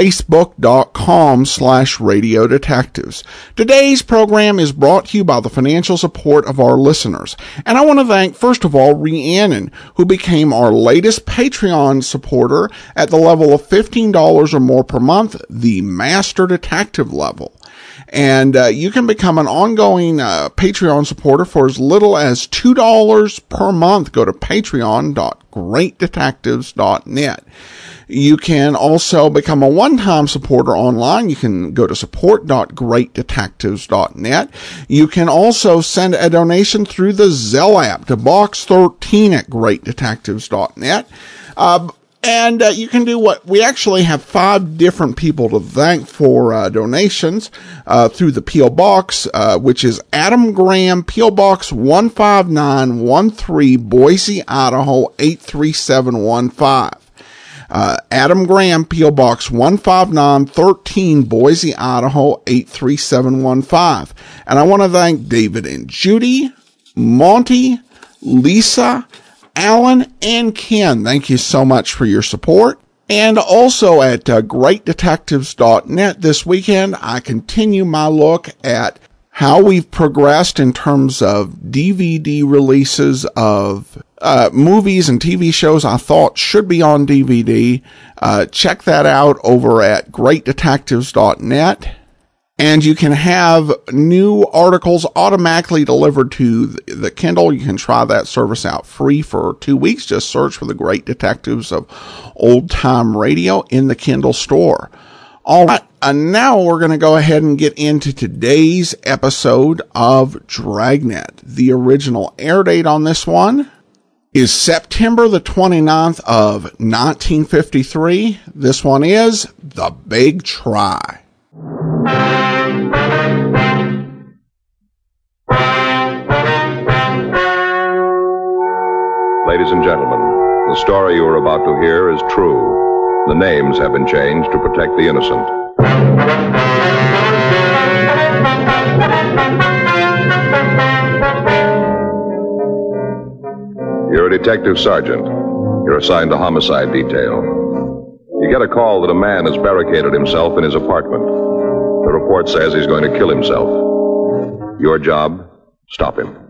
facebook.com slash radio detectives. Today's program is brought to you by the financial support of our listeners. And I want to thank, first of all, Rhiannon, who became our latest Patreon supporter at the level of $15 or more per month, the master detective level. And uh, you can become an ongoing uh, Patreon supporter for as little as $2 per month. Go to patreon.greatdetectives.net. You can also become a one-time supporter online. You can go to support.greatdetectives.net. You can also send a donation through the Zelle app to box 13 at greatdetectives.net. Uh, and uh, you can do what we actually have five different people to thank for uh, donations uh, through the P.O. Box, uh, which is Adam Graham, P.O. Box 15913, Boise, Idaho 83715. Uh, Adam Graham, P.O. Box 15913, Boise, Idaho 83715. And I want to thank David and Judy, Monty, Lisa, Alan, and Ken. Thank you so much for your support. And also at uh, greatdetectives.net this weekend, I continue my look at how we've progressed in terms of DVD releases of uh, movies and TV shows I thought should be on DVD. Uh, check that out over at greatdetectives.net. And you can have new articles automatically delivered to the Kindle. You can try that service out free for two weeks. Just search for the Great Detectives of Old Time Radio in the Kindle store. All right. And now we're going to go ahead and get into today's episode of Dragnet. The original air date on this one is September the 29th of 1953. This one is The Big Try. Ladies and gentlemen, the story you are about to hear is true. The names have been changed to protect the innocent. You're a detective sergeant. You're assigned to homicide detail. You get a call that a man has barricaded himself in his apartment. The report says he's going to kill himself. Your job, stop him.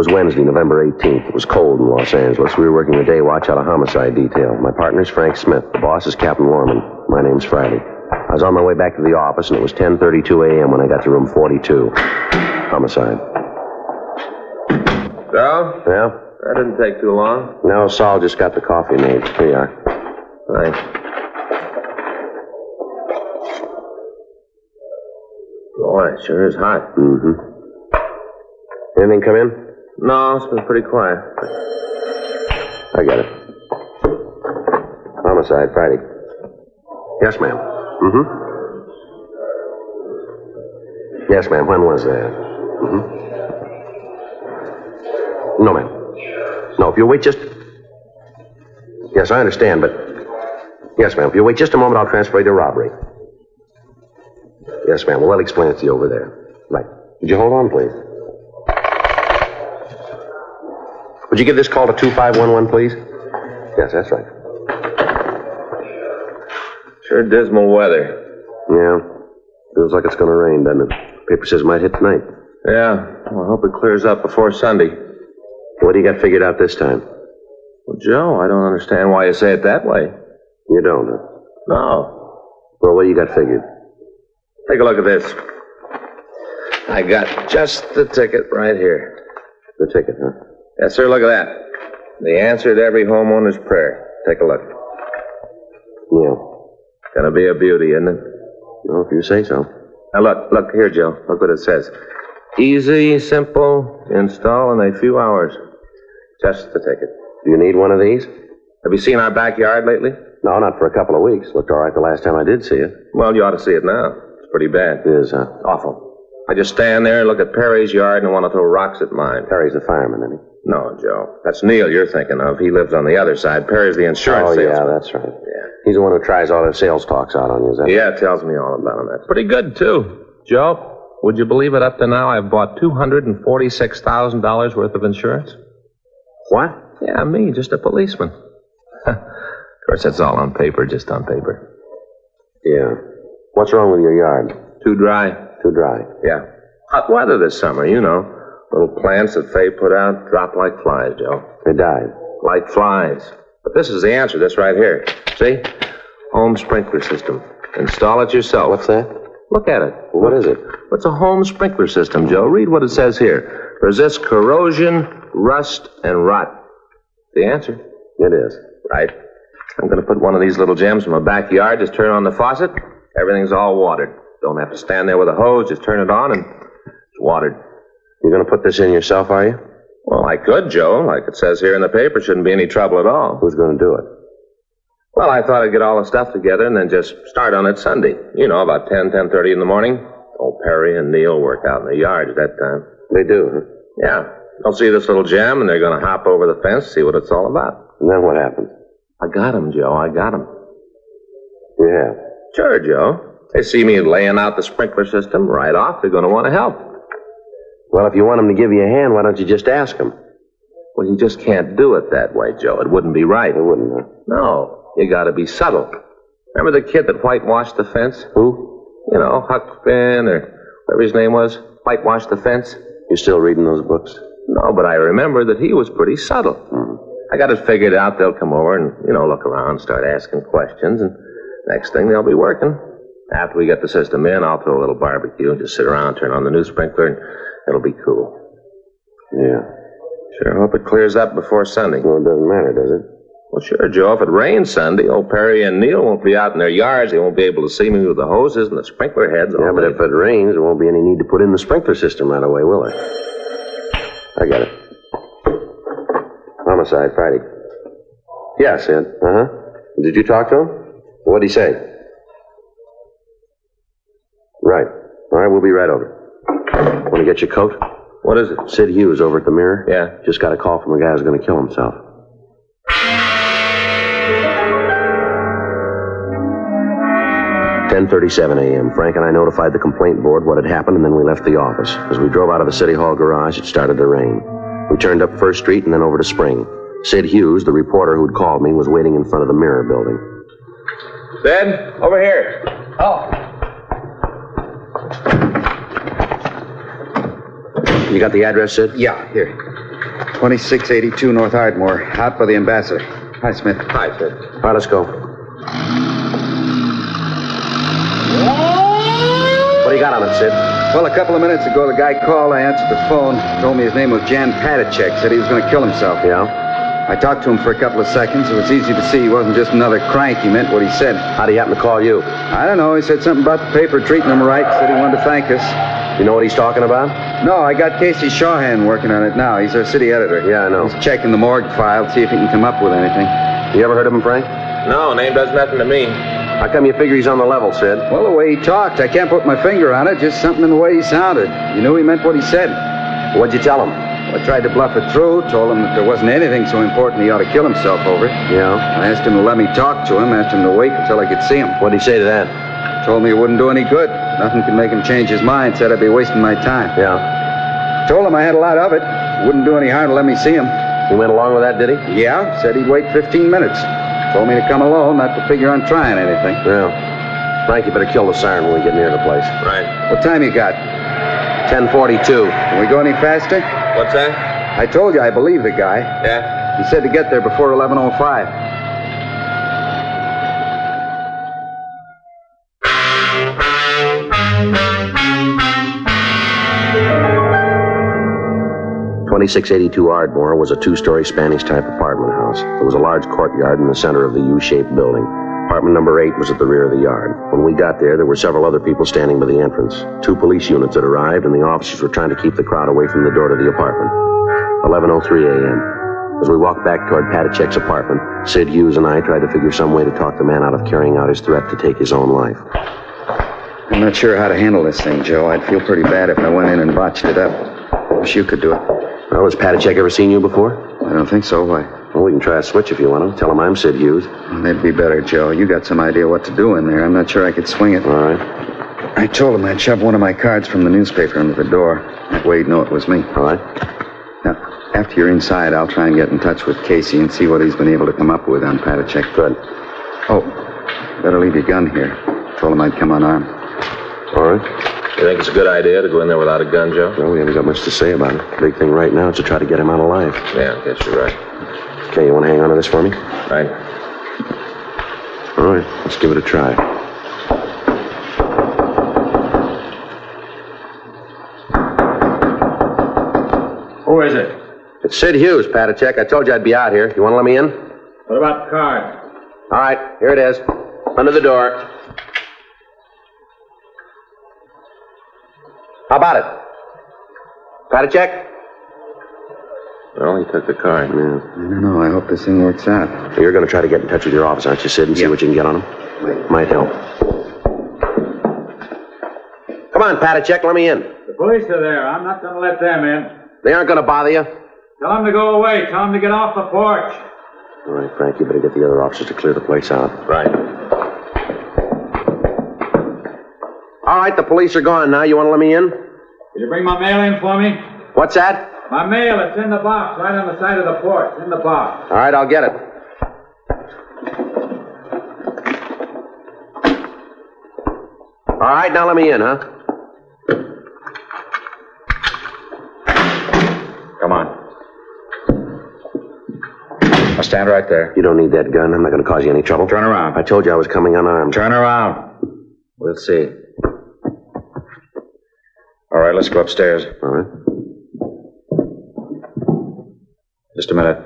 Was Wednesday, November 18th. It was cold in Los Angeles. We were working the day watch out of homicide detail. My partner's Frank Smith. The boss is Captain Lorman. My name's Friday. I was on my way back to the office, and it was 10.32 a.m. when I got to room 42. Homicide. Sal? Yeah? That didn't take too long. No, Saul just got the coffee made. Here you are. Thanks. Boy, it sure is hot. Mm-hmm. Anything come in? No, it's been pretty quiet. I got it. Homicide, Friday. Yes, ma'am. Mm-hmm. Yes, ma'am. When was that? Mm-hmm. No, ma'am. No, if you'll wait just... Yes, I understand, but... Yes, ma'am. If you'll wait just a moment, I'll transfer you to robbery. Yes, ma'am. Well, they'll explain it to you over there. Right. Would you hold on, please? Would you give this call to 2511, please? Yes, that's right. Sure dismal weather. Yeah. Feels like it's going to rain, doesn't it? Paper says it might hit tonight. Yeah. Well, I hope it clears up before Sunday. What do you got figured out this time? Well, Joe, I don't understand why you say it that way. You don't, huh? No. Well, what do you got figured? Take a look at this. I got just the ticket right here. The ticket, huh? Yes, sir, look at that. The answer to every homeowner's prayer. Take a look. Yeah. Gonna be a beauty, isn't it? Well, if you say so. Now look, look here, Joe. Look what it says. Easy, simple, install in a few hours. Just the ticket. Do you need one of these? Have you seen our backyard lately? No, not for a couple of weeks. Looked all right the last time I did see it. Well, you ought to see it now. It's pretty bad. It is, huh? Awful. I just stand there and look at Perry's yard and want to throw rocks at mine. Perry's the fireman, isn't he? No, Joe. That's Neil you're thinking of. He lives on the other side. Perry's the insurance oh, yeah, salesman. that's right. Yeah. He's the one who tries all the sales talks out on you, is that Yeah, it tells me all about him. That's pretty good, too. Joe, would you believe it? Up to now, I've bought $246,000 worth of insurance. What? Yeah, me, just a policeman. of course, that's all on paper, just on paper. Yeah. What's wrong with your yard? Too dry? Too dry. Yeah. Hot weather this summer, you know. Little plants that Fay put out drop like flies, Joe. They died. Like flies. But this is the answer, this right here. See? Home sprinkler system. Install it yourself. What's that? Look at it. What is it? What's a home sprinkler system, Joe? Read what it says here. Resists corrosion, rust, and rot. The answer? It is. Right. I'm going to put one of these little gems in my backyard. Just turn on the faucet. Everything's all watered. Don't have to stand there with a hose. Just turn it on and it's watered. You're going to put this in yourself, are you? Well, I could, Joe. Like it says here in the paper, shouldn't be any trouble at all. Who's going to do it? Well, I thought I'd get all the stuff together and then just start on it Sunday. You know, about 10, 10.30 in the morning. Old Perry and Neil work out in the yard at that time. They do, huh? Yeah. They'll see this little gem and they're going to hop over the fence, see what it's all about. And then what happens? I got 'em, Joe. I got 'em. Have. Sure, Joe. They see me laying out the sprinkler system right off. They're going to want to help. Well, if you want them to give you a hand, why don't you just ask them? Well, you just can't do it that way, Joe. It wouldn't be right. It wouldn't, huh? No. You got to be subtle. Remember the kid that whitewashed the fence? Who? You know, Huck Finn or whatever his name was. Whitewashed the fence? You still reading those books? No, but I remember that he was pretty subtle. Mm-hmm. I got it figured out. They'll come over and, you know, look around, start asking questions, and next thing they'll be working. After we get the system in, I'll throw a little barbecue and just sit around, turn on the new sprinkler, and it'll be cool. Yeah. Sure hope it clears up before Sunday. Well, it doesn't matter, does it? Well, sure, Joe. If it rains Sunday, old Perry and Neil won't be out in their yards. They won't be able to see me with the hoses and the sprinkler heads. Yeah, but day. if it rains, there won't be any need to put in the sprinkler system right away, will there? I got it. Homicide, Friday. Yeah, Sid. Uh huh. Did you talk to him? What'd he say? Right. All right, we'll be right over. Want to get your coat? What is it? Sid Hughes over at the mirror. Yeah. Just got a call from a guy who's going to kill himself. Ten thirty-seven a.m. Frank and I notified the complaint board what had happened, and then we left the office. As we drove out of the city hall garage, it started to rain. We turned up First Street and then over to Spring. Sid Hughes, the reporter who'd called me, was waiting in front of the mirror building. Ben, over here. Oh, You got the address, Sid? yeah, here. 2682 North Ardmore, out by the ambassador. Hi, Smith. Hi, Sid. All right, let's go. What do you got on it, Sid? Well, a couple of minutes ago, the guy called. I answered the phone. Told me his name was Jan Patachek. Said he was going to kill himself. Yeah? I talked to him for a couple of seconds. It was easy to see he wasn't just another crank. He meant what he said. How do he happen to call you? I don't know. He said something about the paper treating him right. Said he wanted to thank us. You know what he's talking about? No, I got Casey Shawhan working on it now. He's our city editor. Yeah, I know. He's checking the morgue file, to see if he can come up with anything. You ever heard of him, Frank? No, name does nothing to me. How come you figure he's on the level, Sid? Well, the way he talked, I can't put my finger on it. Just something in the way he sounded. You knew he meant what he said. What'd you tell him? I tried to bluff it through, told him that there wasn't anything so important he ought to kill himself over. Yeah? I asked him to let me talk to him, asked him to wait until I could see him. What'd he say to that? Told me it wouldn't do any good. Nothing could make him change his mind, said I'd be wasting my time. Yeah? Told him I had a lot of it. Wouldn't do any harm to let me see him. He went along with that, did he? Yeah, said he'd wait 15 minutes. Told me to come alone, not to figure on trying anything. Yeah. Frank, you better kill the siren when we get near the place. Right. What time you got? 1042. Can we go any faster? What's that? I told you I believe the guy. Yeah? He said to get there before 1105. 2682 Ardmore was a two-story Spanish-type apartment house. There was a large courtyard in the center of the U-shaped building. Apartment number eight was at the rear of the yard. When we got there, there were several other people standing by the entrance. Two police units had arrived, and the officers were trying to keep the crowd away from the door to the apartment. 11.03 a.m. As we walked back toward Patachek's apartment, Sid Hughes and I tried to figure some way to talk the man out of carrying out his threat to take his own life. I'm not sure how to handle this thing, Joe. I'd feel pretty bad if I went in and botched it up. I Wish you could do it. Well, has Patachek ever seen you before? I don't think so. Why? Well, we can try a switch if you want to. Tell him I'm Sid Hughes. That'd be better, Joe. You got some idea what to do in there. I'm not sure I could swing it. All right. I told him I'd shove one of my cards from the newspaper under the door. That way he'd know it was me. All right. Now, after you're inside, I'll try and get in touch with Casey and see what he's been able to come up with on Patachek. Good. Oh, better leave your gun here. Told him I'd come unarmed. All right. You think it's a good idea to go in there without a gun, Joe? Well, we haven't got much to say about it. Big thing right now is to try to get him out alive. Yeah, I guess you're right. Okay, you want to hang on to this for me? Right. All right. Let's give it a try. Who is it? It's Sid Hughes, Patachek. I told you I'd be out here. You want to let me in? What about the card? All right. Here it is. Under the door. How about it? Patachek? Well, he took the card. I don't know. I hope this thing works out. You're going to try to get in touch with your office, aren't you, Sid, and see what you can get on him? Might help. Come on, Patachek, let me in. The police are there. I'm not going to let them in. They aren't going to bother you. Tell them to go away. Tell them to get off the porch. All right, Frank, you better get the other officers to clear the place out. Right. Right, the police are gone now. You want to let me in? Did you bring my mail in for me? What's that? My mail, it's in the box, right on the side of the porch. In the box. All right, I'll get it. All right, now let me in, huh? Come on. I'll stand right there. You don't need that gun. I'm not going to cause you any trouble. Turn around. I told you I was coming unarmed. Turn around. We'll see. All right, let's go upstairs. All right. Just a minute.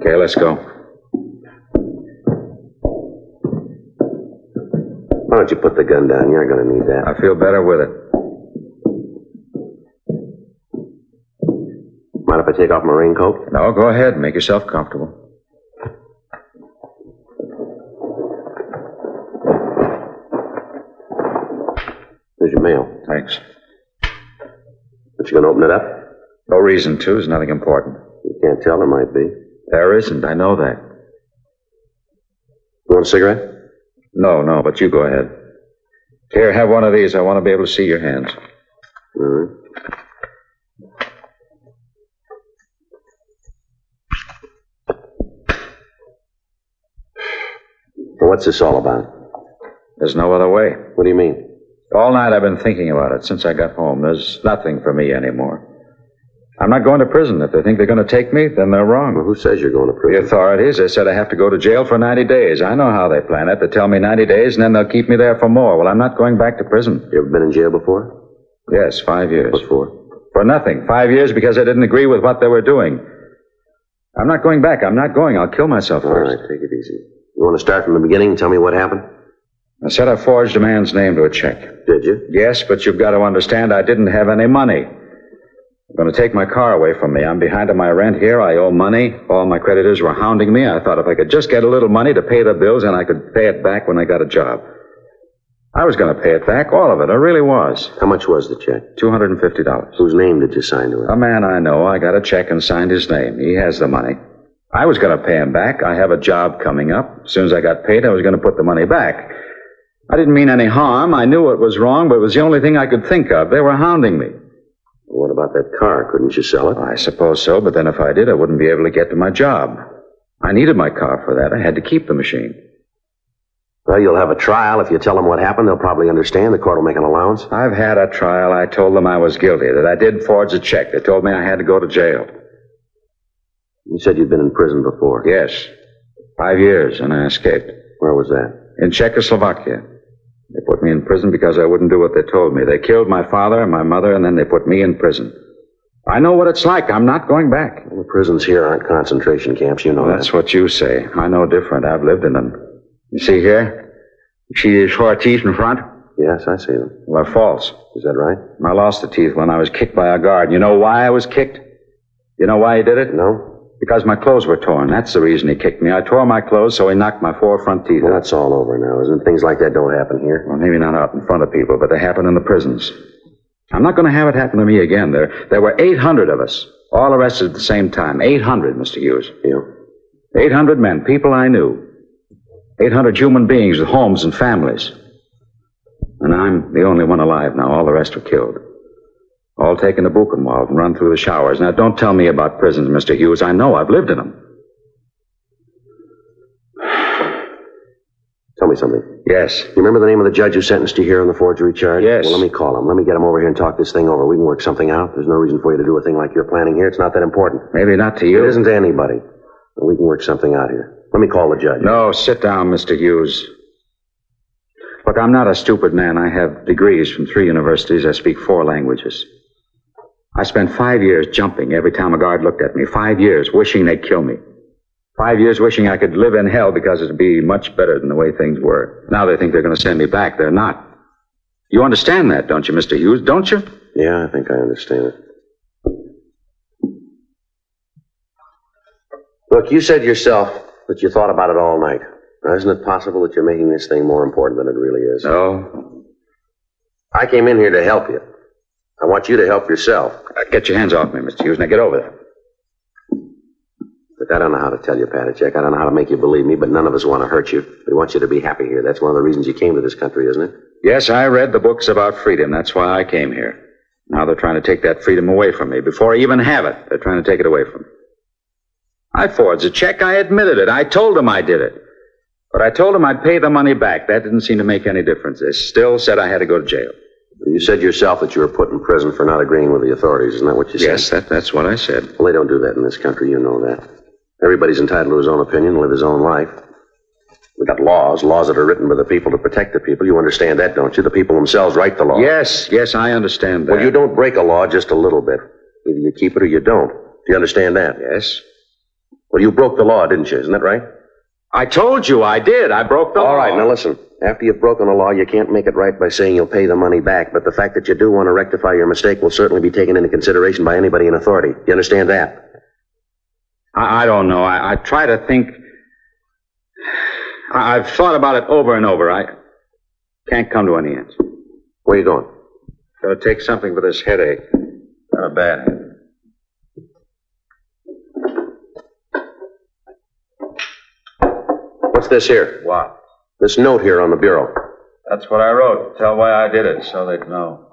Okay, let's go. Why don't you put the gun down? You're not going to need that. I feel better with it. Mind if I take off my raincoat? No, go ahead. Make yourself comfortable. There's your mail. Thanks. But you going to open it up? No reason to. There's nothing important. You can't tell. There might be. There isn't. I know that. You want a cigarette? No, no, but you go ahead. Here, have one of these. I want to be able to see your hands. All right. Well, what's this all about? There's no other way. What do you mean? All night I've been thinking about it since I got home. There's nothing for me anymore. I'm not going to prison. If they think they're going to take me, then they're wrong. Well, who says you're going to prison? The authorities, they said I have to go to jail for 90 days. I know how they plan it. They tell me 90 days and then they'll keep me there for more. Well, I'm not going back to prison. You ever been in jail before? Yes, five years. What for? For nothing. Five years because I didn't agree with what they were doing. I'm not going back. I'm not going. I'll kill myself All first. right, take it easy. You want to start from the beginning and tell me what happened? I said I forged a man's name to a check. Did you? Yes, but you've got to understand I didn't have any money. They're going to take my car away from me. I'm behind on my rent here. I owe money. All my creditors were hounding me. I thought if I could just get a little money to pay the bills, and I could pay it back when I got a job. I was going to pay it back, all of it. I really was. How much was the check? $250. Whose name did you sign to it? A man I know. I got a check and signed his name. He has the money. I was going to pay him back. I have a job coming up. As soon as I got paid, I was going to put the money back. I didn't mean any harm. I knew it was wrong, but it was the only thing I could think of. They were hounding me. What about that car? Couldn't you sell it? I suppose so, but then if I did, I wouldn't be able to get to my job. I needed my car for that. I had to keep the machine. Well, you'll have a trial. If you tell them what happened, they'll probably understand. The court will make an allowance. I've had a trial. I told them I was guilty, that I did forge a check. They told me I had to go to jail. You said you'd been in prison before. Yes. Five years, and I escaped. Where was that? In Czechoslovakia. They put me in prison because I wouldn't do what they told me. They killed my father and my mother, and then they put me in prison. I know what it's like. I'm not going back. Well, the prisons here aren't concentration camps, you know Well, that's that. what you say. I know different. I've lived in them. You see here? You see these four teeth in front? Yes, I see them. Well, they're false. Is that right? I lost the teeth when I was kicked by a guard. You know why I was kicked? You know why he did it? No? Because my clothes were torn. That's the reason he kicked me. I tore my clothes, so he knocked my four front teeth Well, out. that's all over now, isn't it? Things like that don't happen here. Well, maybe not out in front of people, but they happen in the prisons. I'm not going to have it happen to me again. There, there were 800 of us, all arrested at the same time. 800, Mr. Hughes. Yeah. 800 men, people I knew. 800 human beings with homes and families. And I'm the only one alive now. All the rest were killed. All taken to Buchenwald and run through the showers. Now, don't tell me about prisons, Mr. Hughes. I know. I've lived in them. Tell me something. Yes. You remember the name of the judge who sentenced you here on the forgery charge? Yes. Well, let me call him. Let me get him over here and talk this thing over. We can work something out. There's no reason for you to do a thing like you're planning here. It's not that important. Maybe not to you. It isn't to anybody. But we can work something out here. Let me call the judge. No, sit down, Mr. Hughes. Look, I'm not a stupid man. I have degrees from three universities. I speak four languages. I spent five years jumping every time a guard looked at me. Five years wishing they'd kill me. Five years wishing I could live in hell because it'd be much better than the way things were. Now they think they're going to send me back. They're not. You understand that, don't you, Mr. Hughes? Don't you? Yeah, I think I understand it. Look, you said yourself that you thought about it all night. Now, isn't it possible that you're making this thing more important than it really is? No. I came in here to help you. I want you to help yourself. Uh, Get your hands off me, Mr. Hughes. Now get over there. Look, I don't know how to tell you, Patachek. I don't know how to make you believe me, but none of us want to hurt you. We want you to be happy here. That's one of the reasons you came to this country, isn't it? Yes, I read the books about freedom. That's why I came here. Now they're trying to take that freedom away from me. Before I even have it, they're trying to take it away from me. I forged a check. I admitted it. I told them I did it. But I told them I'd pay the money back. That didn't seem to make any difference. They still said I had to go to jail. You said yourself that you were put in prison for not agreeing with the authorities. Isn't that what you said? Yes, that, that's what I said. Well, they don't do that in this country. You know that. Everybody's entitled to his own opinion, live his own life. We've got laws, laws that are written by the people to protect the people. You understand that, don't you? The people themselves write the law. Yes, yes, I understand that. Well, you don't break a law just a little bit. Either you keep it or you don't. Do you understand that? Yes. Well, you broke the law, didn't you? Isn't that right? I told you I did. I broke the law. All right, now listen. After you've broken the law, you can't make it right by saying you'll pay the money back. But the fact that you do want to rectify your mistake will certainly be taken into consideration by anybody in authority. You understand that? I, I don't know. I, I try to think. I, I've thought about it over and over. I can't come to any answer. Where are you going? Gotta take something for this headache. Got a bad head. What's this here? What? This note here on the bureau. That's what I wrote. Tell why I did it, so they'd know.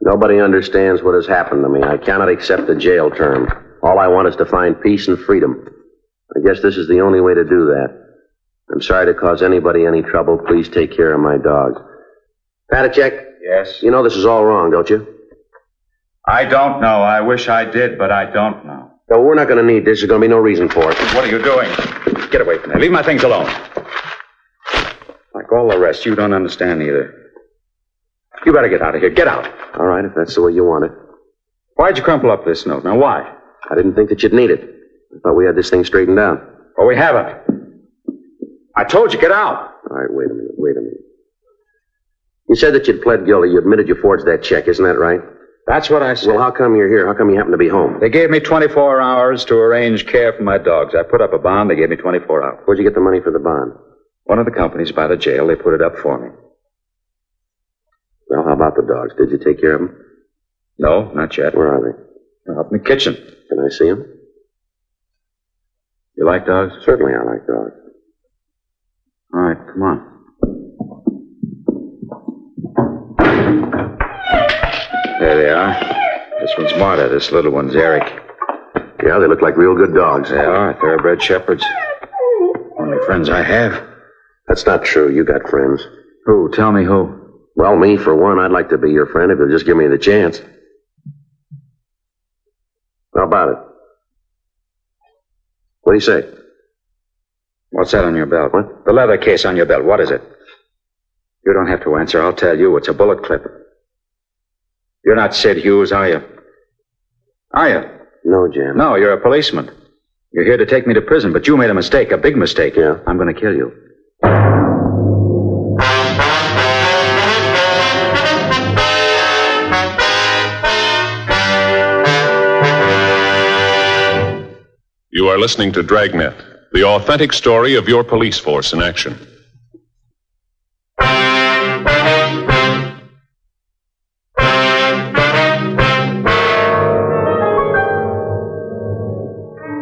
Nobody understands what has happened to me. I cannot accept a jail term. All I want is to find peace and freedom. I guess this is the only way to do that. I'm sorry to cause anybody any trouble. Please take care of my dog. Patachek, Yes? you know this is all wrong, don't you? I don't know. I wish I did, but I don't know. No, we're not going to need this. There's going to be no reason for it. What are you doing? Get away from me. Leave my things alone. All the rest, you don't understand either. You better get out of here. Get out. All right, if that's the way you want it. Why'd you crumple up this note? Now, why? I didn't think that you'd need it. I thought we had this thing straightened out. Well, we haven't. I told you, get out. All right, wait a minute, wait a minute. You said that you'd pled guilty. You admitted you forged that check, isn't that right? That's what I said. Well, how come you're here? How come you happen to be home? They gave me 24 hours to arrange care for my dogs. I put up a bond. They gave me 24 hours. Where'd you get the money for the bond? One of the companies by the jail, they put it up for me. Well, how about the dogs? Did you take care of them? No, not yet. Where are they? Up in the kitchen. Can I see them? You like dogs? Certainly, I like dogs. All right, come on. There they are. This one's Marta. This little one's Eric. Yeah, they look like real good dogs. They are thoroughbred shepherds. Only friends I have. That's not true. You got friends. Who? Tell me who. Well, me, for one, I'd like to be your friend if you'll just give me the chance. How about it? What do you say? What's that on your belt? What? The leather case on your belt. What is it? You don't have to answer. I'll tell you. It's a bullet clip. You're not Sid Hughes, are you? Are you? No, Jim. No, you're a policeman. You're here to take me to prison, but you made a mistake, a big mistake. Yeah? I'm going to kill you. You are listening to Dragnet, the authentic story of your police force in action.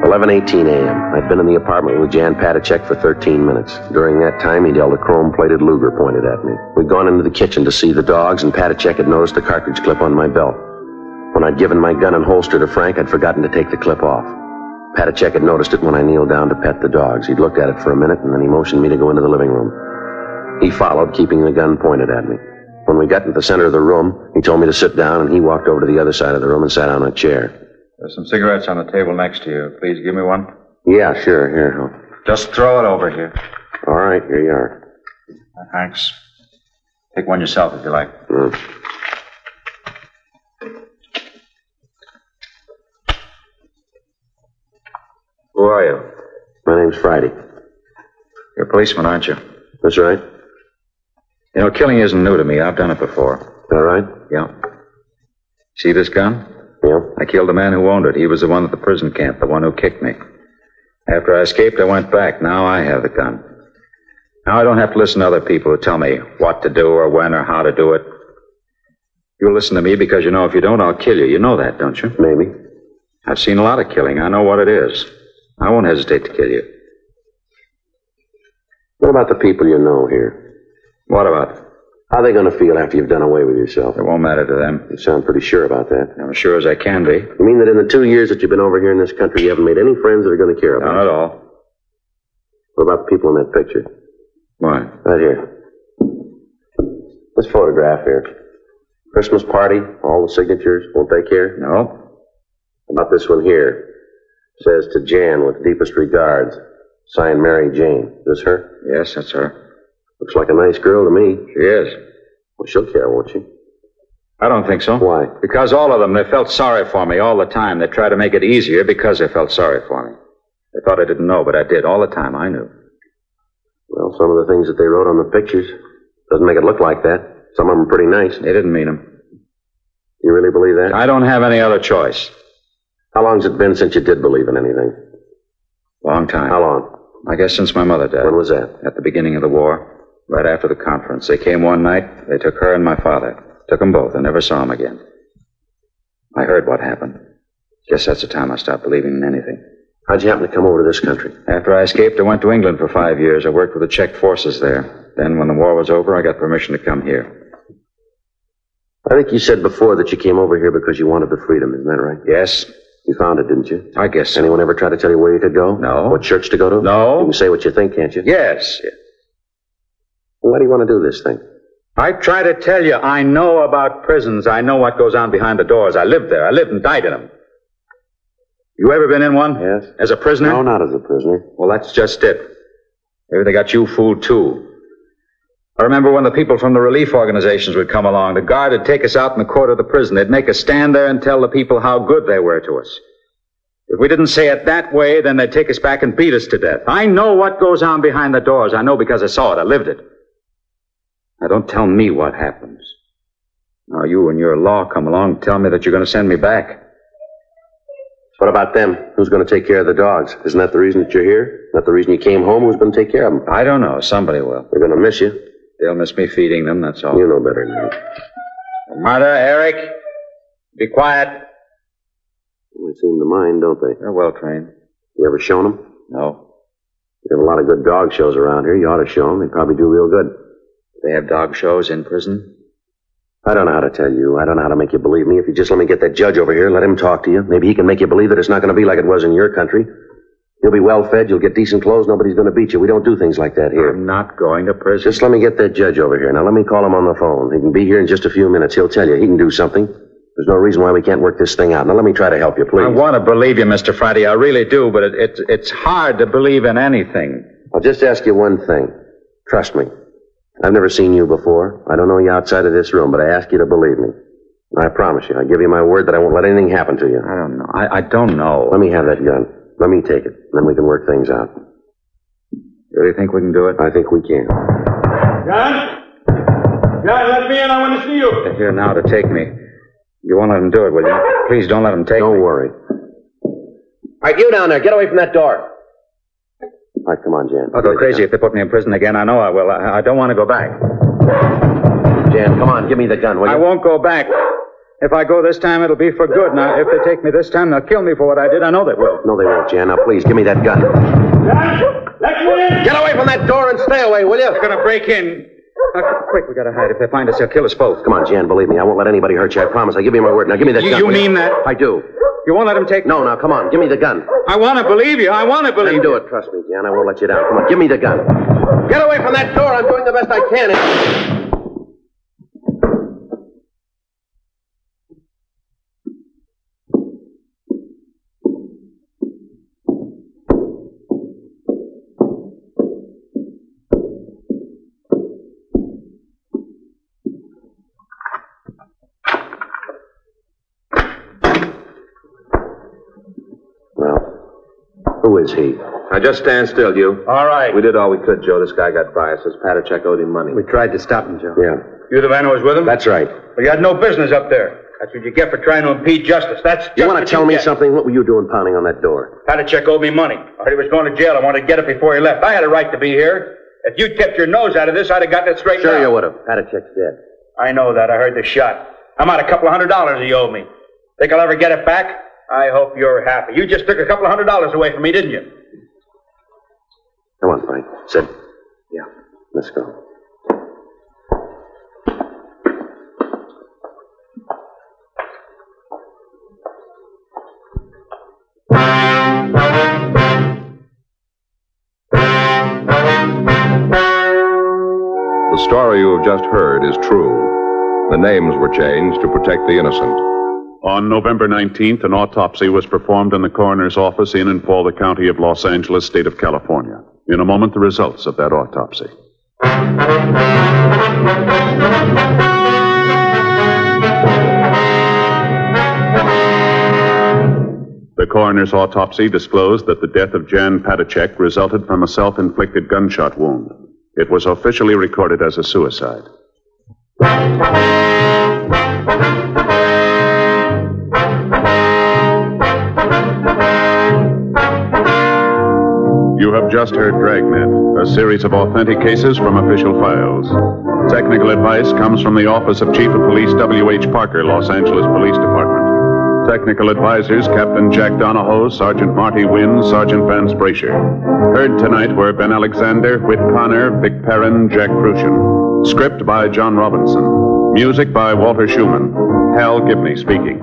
Eleven eighteen a.m. I'd been in the apartment with Jan Patachek for 13 minutes. During that time, he'd held a chrome-plated Luger pointed at me. We'd gone into the kitchen to see the dogs, and Patachek had noticed the cartridge clip on my belt. When I'd given my gun and holster to Frank, I'd forgotten to take the clip off. Patachek had noticed it when I kneeled down to pet the dogs. He'd looked at it for a minute, and then he motioned me to go into the living room. He followed, keeping the gun pointed at me. When we got into the center of the room, he told me to sit down, and he walked over to the other side of the room and sat on a chair. There's some cigarettes on the table next to you. Please give me one. Yeah, sure, here. Just throw it over here. All right, here you are. Thanks. Take one yourself if you like. Mm. Who are you? My name's Friday. You're a policeman, aren't you? That's right. You know, killing isn't new to me. I've done it before. All right? Yeah. See this gun? Yeah. I killed the man who owned it. He was the one at the prison camp, the one who kicked me. After I escaped, I went back. Now I have the gun. Now I don't have to listen to other people who tell me what to do or when or how to do it. You listen to me because you know if you don't, I'll kill you. You know that, don't you? Maybe. I've seen a lot of killing. I know what it is. I won't hesitate to kill you. What about the people you know here? What about? How are they going to feel after you've done away with yourself? It won't matter to them. You sound pretty sure about that. I'm as sure as I can be. You mean that in the two years that you've been over here in this country, you haven't made any friends that are going to care about None you? at all. What about the people in that picture? Why? Right here. This photograph here. Christmas party, all the signatures, won't they care? No. How about this one here? Says to Jan with deepest regards. Signed Mary Jane. Is this her? Yes, that's her. Looks like a nice girl to me. She is. Well, she'll care, won't she? I don't think so. Why? Because all of them, they felt sorry for me all the time. They tried to make it easier because they felt sorry for me. They thought I didn't know, but I did. All the time, I knew. Well, some of the things that they wrote on the pictures doesn't make it look like that. Some of them are pretty nice. They didn't mean them. You really believe that? I don't have any other choice. How long's it been since you did believe in anything? Long time. How long? I guess since my mother died. When was that? At the beginning of the war. Right after the conference. They came one night. They took her and my father. Took them both. I never saw them again. I heard what happened. Guess that's the time I stopped believing in anything. How'd you happen to come over to this country? After I escaped, I went to England for five years. I worked with the Czech forces there. Then, when the war was over, I got permission to come here. I think you said before that you came over here because you wanted the freedom, isn't that right? Yes, You found it, didn't you? I guess so. Anyone ever try to tell you where you could go? No. What church to go to? No. You can say what you think, can't you? Yes. Well, why do you want to do this thing? I try to tell you, I know about prisons. I know what goes on behind the doors. I lived there. I lived and died in them. You ever been in one? Yes. As a prisoner? No, not as a prisoner. Well, that's just it. Maybe they got you fooled too. I remember when the people from the relief organizations would come along. The guard would take us out in the court of the prison. They'd make us stand there and tell the people how good they were to us. If we didn't say it that way, then they'd take us back and beat us to death. I know what goes on behind the doors. I know because I saw it. I lived it. Now, don't tell me what happens. Now, you and your law come along and tell me that you're going to send me back. What about them? Who's going to take care of the dogs? Isn't that the reason that you're here? Not the reason you came home? Who's going to take care of them? I don't know. Somebody will. They're going to miss you. They'll miss me feeding them, that's all. You know better than me. Martha, Eric, be quiet. They seem to mind, don't they? They're well trained. You ever shown them? No. There are a lot of good dog shows around here. You ought to show them. They probably do real good. They have dog shows in prison? I don't know how to tell you. I don't know how to make you believe me. If you just let me get that judge over here, let him talk to you. Maybe he can make you believe that it's not going to be like it was in your country. You'll be well fed. You'll get decent clothes. Nobody's going to beat you. We don't do things like that here. I'm not going to prison. Just let me get that judge over here. Now let me call him on the phone. He can be here in just a few minutes. He'll tell you. He can do something. There's no reason why we can't work this thing out. Now let me try to help you, please. I want to believe you, Mr. Friday. I really do, but it, it, it's hard to believe in anything. I'll just ask you one thing. Trust me. I've never seen you before. I don't know you outside of this room, but I ask you to believe me. I promise you, I give you my word that I won't let anything happen to you. I don't know. I, I don't know. Let me have that gun. Let me take it. Then we can work things out. Really think we can do it? I think we can. John? John, let me in. I want to see you. They're here now to take me. You won't let them do it, will you? Please don't let them take Don't me. worry. All right, you down there, get away from that door. All right, come on, Jan. I'll go crazy if they put me in prison again. I know I will. I, I don't want to go back. Jan, come on, give me the gun, will you? I won't go back. If I go this time, it'll be for good. Now, if they take me this time, they'll kill me for what I did. I know they will. No, they won't, Jan. Now, please, give me that gun. Let me in. Get away from that door and stay away, will you? They're going to break in. Uh, quick, we got to hide. If they find us, they'll kill us both. Come on, Jan, believe me. I won't let anybody hurt you. I promise. I give you my word. Now, give me that You- gun. you will mean that? I do. You won't let them take No, now, come on. Give me the gun. I want to believe you. I want to believe Then do you. it. Trust me, Jan. I won't let you down. Come on, give me the gun. Get away from that door. I'm doing the best I can. Who is he? Now just stand still, you. All right. We did all we could, Joe. This guy got. Says Patachek owed him money. We tried to stop him, Joe. Yeah, You the man who was with him? that's right. Well, you had no business up there. That's what you get for trying to impede justice. That's just You want to tell me get. something? What were you doing pounding on that door? Patachek owed me money. I heard he was going to jail. I wanted to get it before he left. I had a right to be here. If you'd kept your nose out of this, I'd have gotten it straightened Sure out. you would have. Patachek's dead. I know that. I heard the shot. I'm out a couple of hundred dollars he owed me. Think I'll ever get it back? I hope you're happy. You just took a couple of hundred dollars away from me, didn't you? Come on, Frank. Sid. Yeah, let's go. The story you have just heard is true. The names were changed to protect the innocent. On November 19th, an autopsy was performed in the coroner's office in and for the county of Los Angeles, state of California. In a moment, the results of that autopsy. The coroner's autopsy disclosed that the death of Jan Patachek resulted from a self-inflicted gunshot wound. It was officially recorded as a suicide. You have just heard Dragnet, a series of authentic cases from official files. Technical advice comes from the Office of Chief of Police W.H. Parker, Los Angeles Police Department. Technical advisors Captain Jack Donahoe, Sergeant Marty Wynn, Sergeant Vance Brasher. Heard tonight were Ben Alexander, Whit Connor, Vic Perrin, Jack Kruschen. Script by John Robinson. Music by Walter Schumann. Hal Gibney speaking.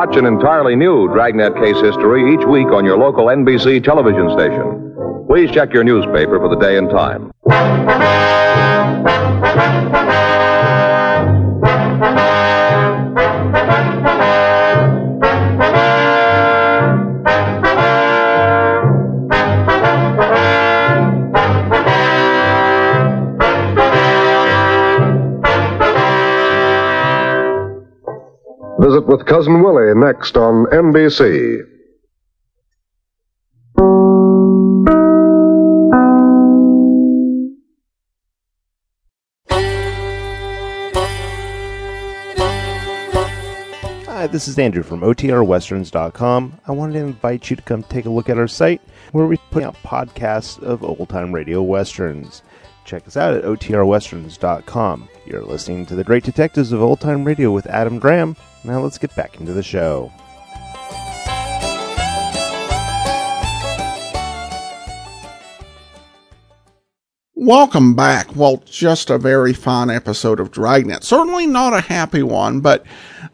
Watch an entirely new Dragnet case history each week on your local NBC television station. Please check your newspaper for the day and time. With Cousin Willie next on NBC. Hi, this is Andrew from OTRWesterns.com. I wanted to invite you to come take a look at our site where we put out podcasts of old time radio westerns. Check us out at OTRWesterns.com. You're listening to The Great Detectives of Old Time Radio with Adam Graham. Now let's get back into the show. Welcome back. Well, just a very fine episode of Dragnet. Certainly not a happy one, but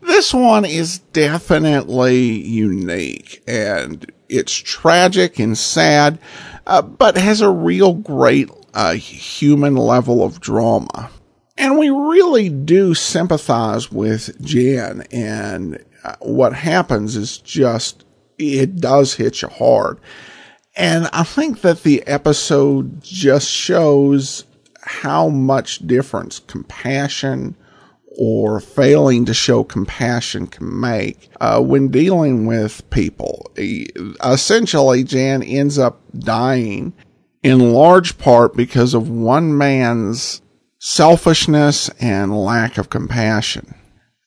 this one is definitely unique and it's tragic and sad, uh, but has a real great uh, human level of drama. And we really do sympathize with Jan and uh, what happens is just, it does hit you hard. And I think that the episode just shows how much difference compassion or failing to show compassion can make uh, when dealing with people. Essentially, Jan ends up dying in large part because of one man's selfishness and lack of compassion.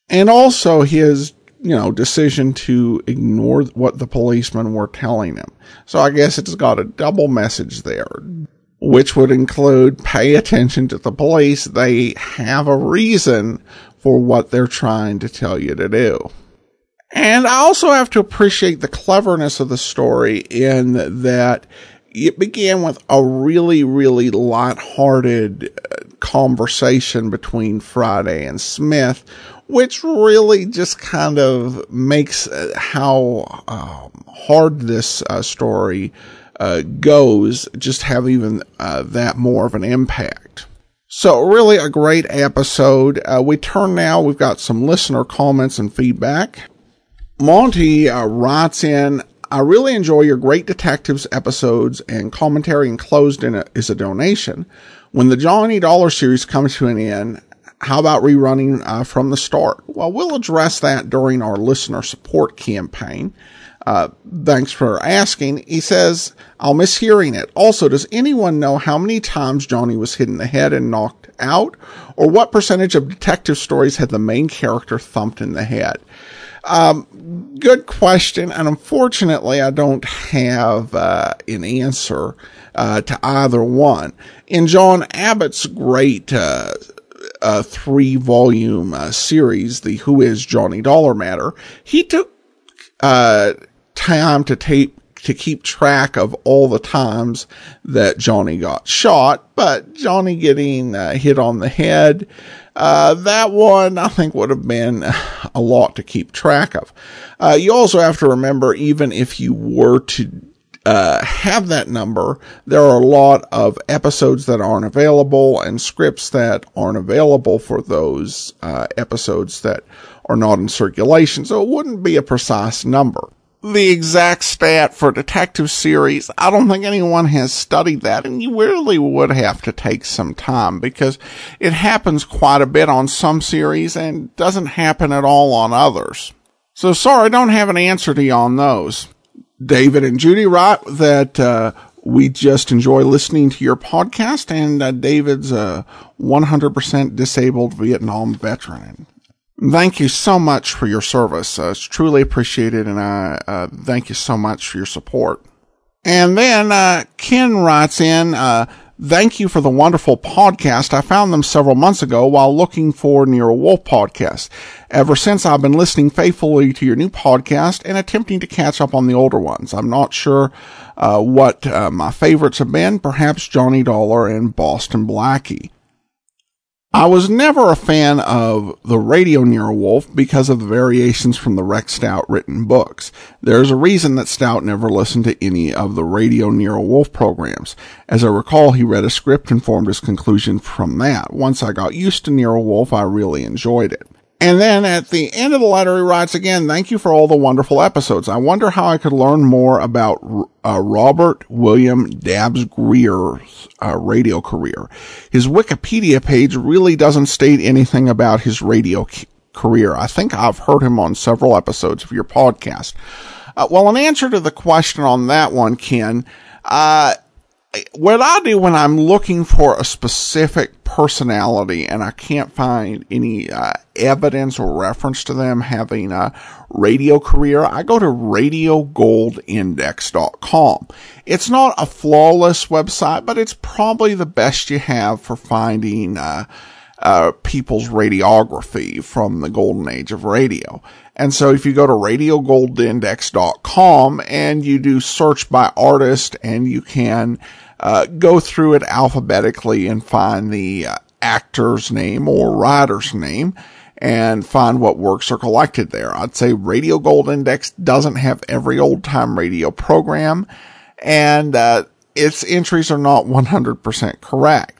And also his, you know, decision to ignore what the policemen were telling him. So I guess it's got a double message there which would include pay attention to the police. They have a reason for what they're trying to tell you to do. And I also have to appreciate the cleverness of the story in that it began with a really, really light-hearted uh, conversation between Friday and Smith, which really just kind of makes uh, how um, hard this uh, story uh, goes just have even uh, that more of an impact. So really a great episode. Uh, we turn now. We've got some listener comments and feedback. Monty uh, writes in, I really enjoy your great detectives episodes and commentary enclosed in it is a donation. When the Johnny Dollar series comes to an end, how about rerunning uh, from the start? Well, we'll address that during our listener support campaign. Uh, thanks for asking. He says, I'll miss hearing it. Also, does anyone know how many times Johnny was hit in the head and knocked out? Or what percentage of detective stories had the main character thumped in the head? Um, good question. And unfortunately, I don't have uh, an answer uh, to either one. In John Abbott's great uh, uh three volume uh, series, the Who is Johnny Dollar Matter, he took uh, time to tape to keep track of all the times that Johnny got shot, but Johnny getting uh, hit on the head, uh, that one I think would have been a lot to keep track of. Uh, you also have to remember, even if you were to uh, have that number, there are a lot of episodes that aren't available and scripts that aren't available for those uh, episodes that are not in circulation, so it wouldn't be a precise number the exact stat for detective series. I don't think anyone has studied that and you really would have to take some time because it happens quite a bit on some series and doesn't happen at all on others. So sorry, I don't have an answer to you on those. David and Judy write that, uh, we just enjoy listening to your podcast and uh, David's a 100% disabled Vietnam veteran. Thank you so much for your service. Uh, it's truly appreciated, and I uh, thank you so much for your support. And then uh, Ken writes in, uh, "Thank you for the wonderful podcast. I found them several months ago while looking for Nero Wolfe podcast. Ever since, I've been listening faithfully to your new podcast and attempting to catch up on the older ones. I'm not sure uh, what uh, my favorites have been. Perhaps Johnny Dollar and Boston Blackie." I was never a fan of the radio Nero Wolfe because of the variations from the Rex Stout written books. There's a reason that Stout never listened to any of the radio Nero Wolfe programs. As I recall, he read a script and formed his conclusion from that. Once I got used to Nero Wolfe, I really enjoyed it. And then at the end of the letter, he writes again, thank you for all the wonderful episodes. I wonder how I could learn more about uh, Robert William Dabbs Greer's uh, radio career. His Wikipedia page really doesn't state anything about his radio c- career. I think I've heard him on several episodes of your podcast. Uh, well, in answer to the question on that one, Ken, uh, what I do when I'm looking for a specific personality and I can't find any uh, evidence or reference to them having a radio career, I go to radiogoldindex.com. It's not a flawless website, but it's probably the best you have for finding uh, uh, people's radiography from the golden age of radio. And so if you go to radiogoldindex.com and you do search by artist and you can uh, go through it alphabetically and find the uh, actor's name or writer's name and find what works are collected there. I'd say Radio Gold Index doesn't have every old time radio program and uh, its entries are not 100% correct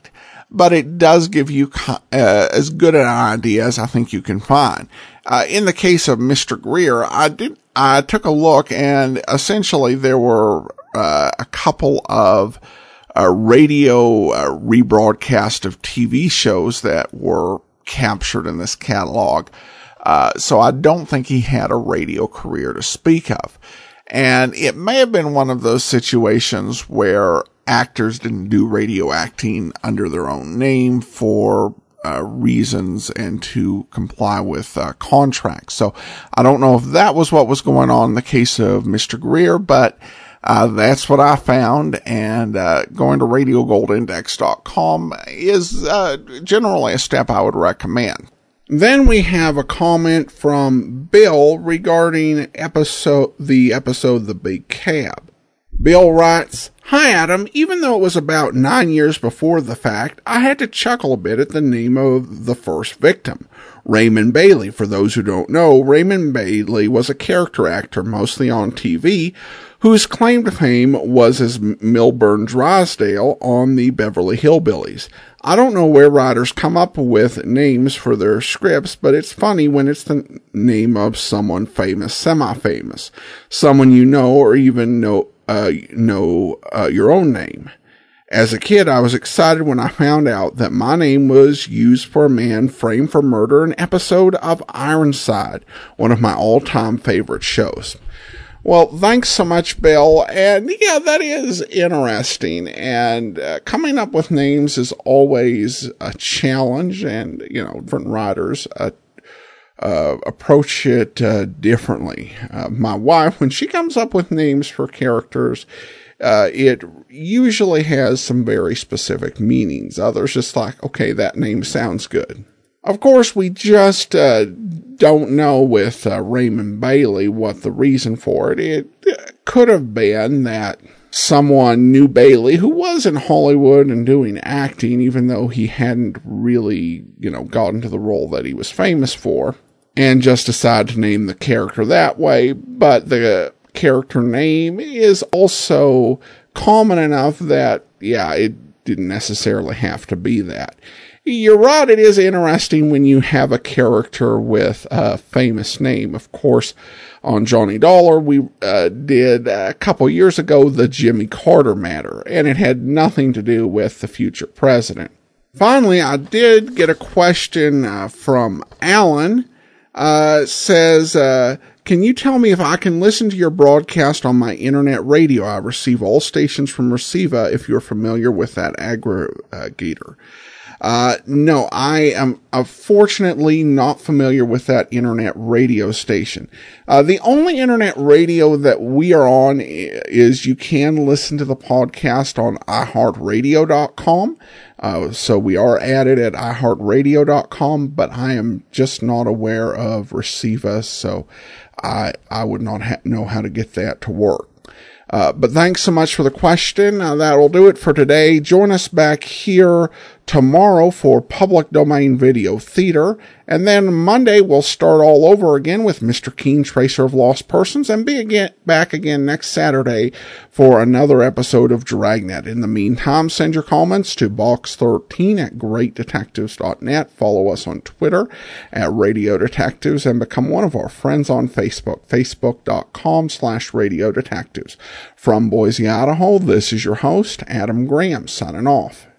but it does give you uh, as good an idea as I think you can find. Uh, in the case of Mr. Greer, I did, I took a look and essentially there were uh, a couple of uh, radio uh, rebroadcast of TV shows that were captured in this catalog. Uh, so I don't think he had a radio career to speak of. And it may have been one of those situations where actors didn't do radio acting under their own name for uh, reasons and to comply with uh, contracts. So I don't know if that was what was going on in the case of Mr. Greer, but uh, that's what I found. And uh, going to radiogoldindex.com is uh, generally a step I would recommend. Then we have a comment from Bill regarding episode the episode The Big Cab. Bill writes, Hi Adam, even though it was about nine years before the fact, I had to chuckle a bit at the name of the first victim. Raymond Bailey. For those who don't know, Raymond Bailey was a character actor, mostly on TV, whose claim to fame was as Milburn Drysdale on the Beverly Hillbillies. I don't know where writers come up with names for their scripts, but it's funny when it's the name of someone famous, semi-famous, someone you know or even know, uh, know uh, your own name. As a kid, I was excited when I found out that my name was used for a man framed for murder, in an episode of Ironside, one of my all-time favorite shows. Well, thanks so much, Bill. And yeah, that is interesting. And uh, coming up with names is always a challenge, and you know, different writers uh, uh, approach it uh, differently. Uh, my wife, when she comes up with names for characters, uh, it usually has some very specific meanings. Others just like, okay, that name sounds good. Of course, we just uh, don't know with uh, Raymond Bailey what the reason for it. It could have been that someone knew Bailey who was in Hollywood and doing acting, even though he hadn't really, you know, gotten to the role that he was famous for, and just decide to name the character that way. But the character name is also common enough that, yeah, it didn't necessarily have to be that you're right. It is interesting when you have a character with a famous name. Of course, on Johnny Dollar, we uh, did a couple years ago the Jimmy Carter matter, and it had nothing to do with the future president. Finally, I did get a question uh, from Alan. Uh, says, uh, can you tell me if I can listen to your broadcast on my internet radio? I receive all stations from Reciva if you're familiar with that aggregator. Uh, no, I am unfortunately not familiar with that internet radio station. Uh, the only internet radio that we are on is you can listen to the podcast on iHeartRadio.com. Uh, so we are added at iHeartRadio.com, but I am just not aware of Reciva, so I I would not ha- know how to get that to work. Uh, but thanks so much for the question. Uh, that'll do it for today. Join us back here tomorrow for public domain video theater. And then Monday we'll start all over again with Mr. Keen Tracer of Lost Persons and be again, back again next Saturday for another episode of Dragnet. In the meantime, send your comments to box13 at greatdetectives.net. Follow us on Twitter at Radio Detectives and become one of our friends on Facebook, facebook.com slash Radio Detectives. From Boise, Idaho, this is your host, Adam Graham, signing off.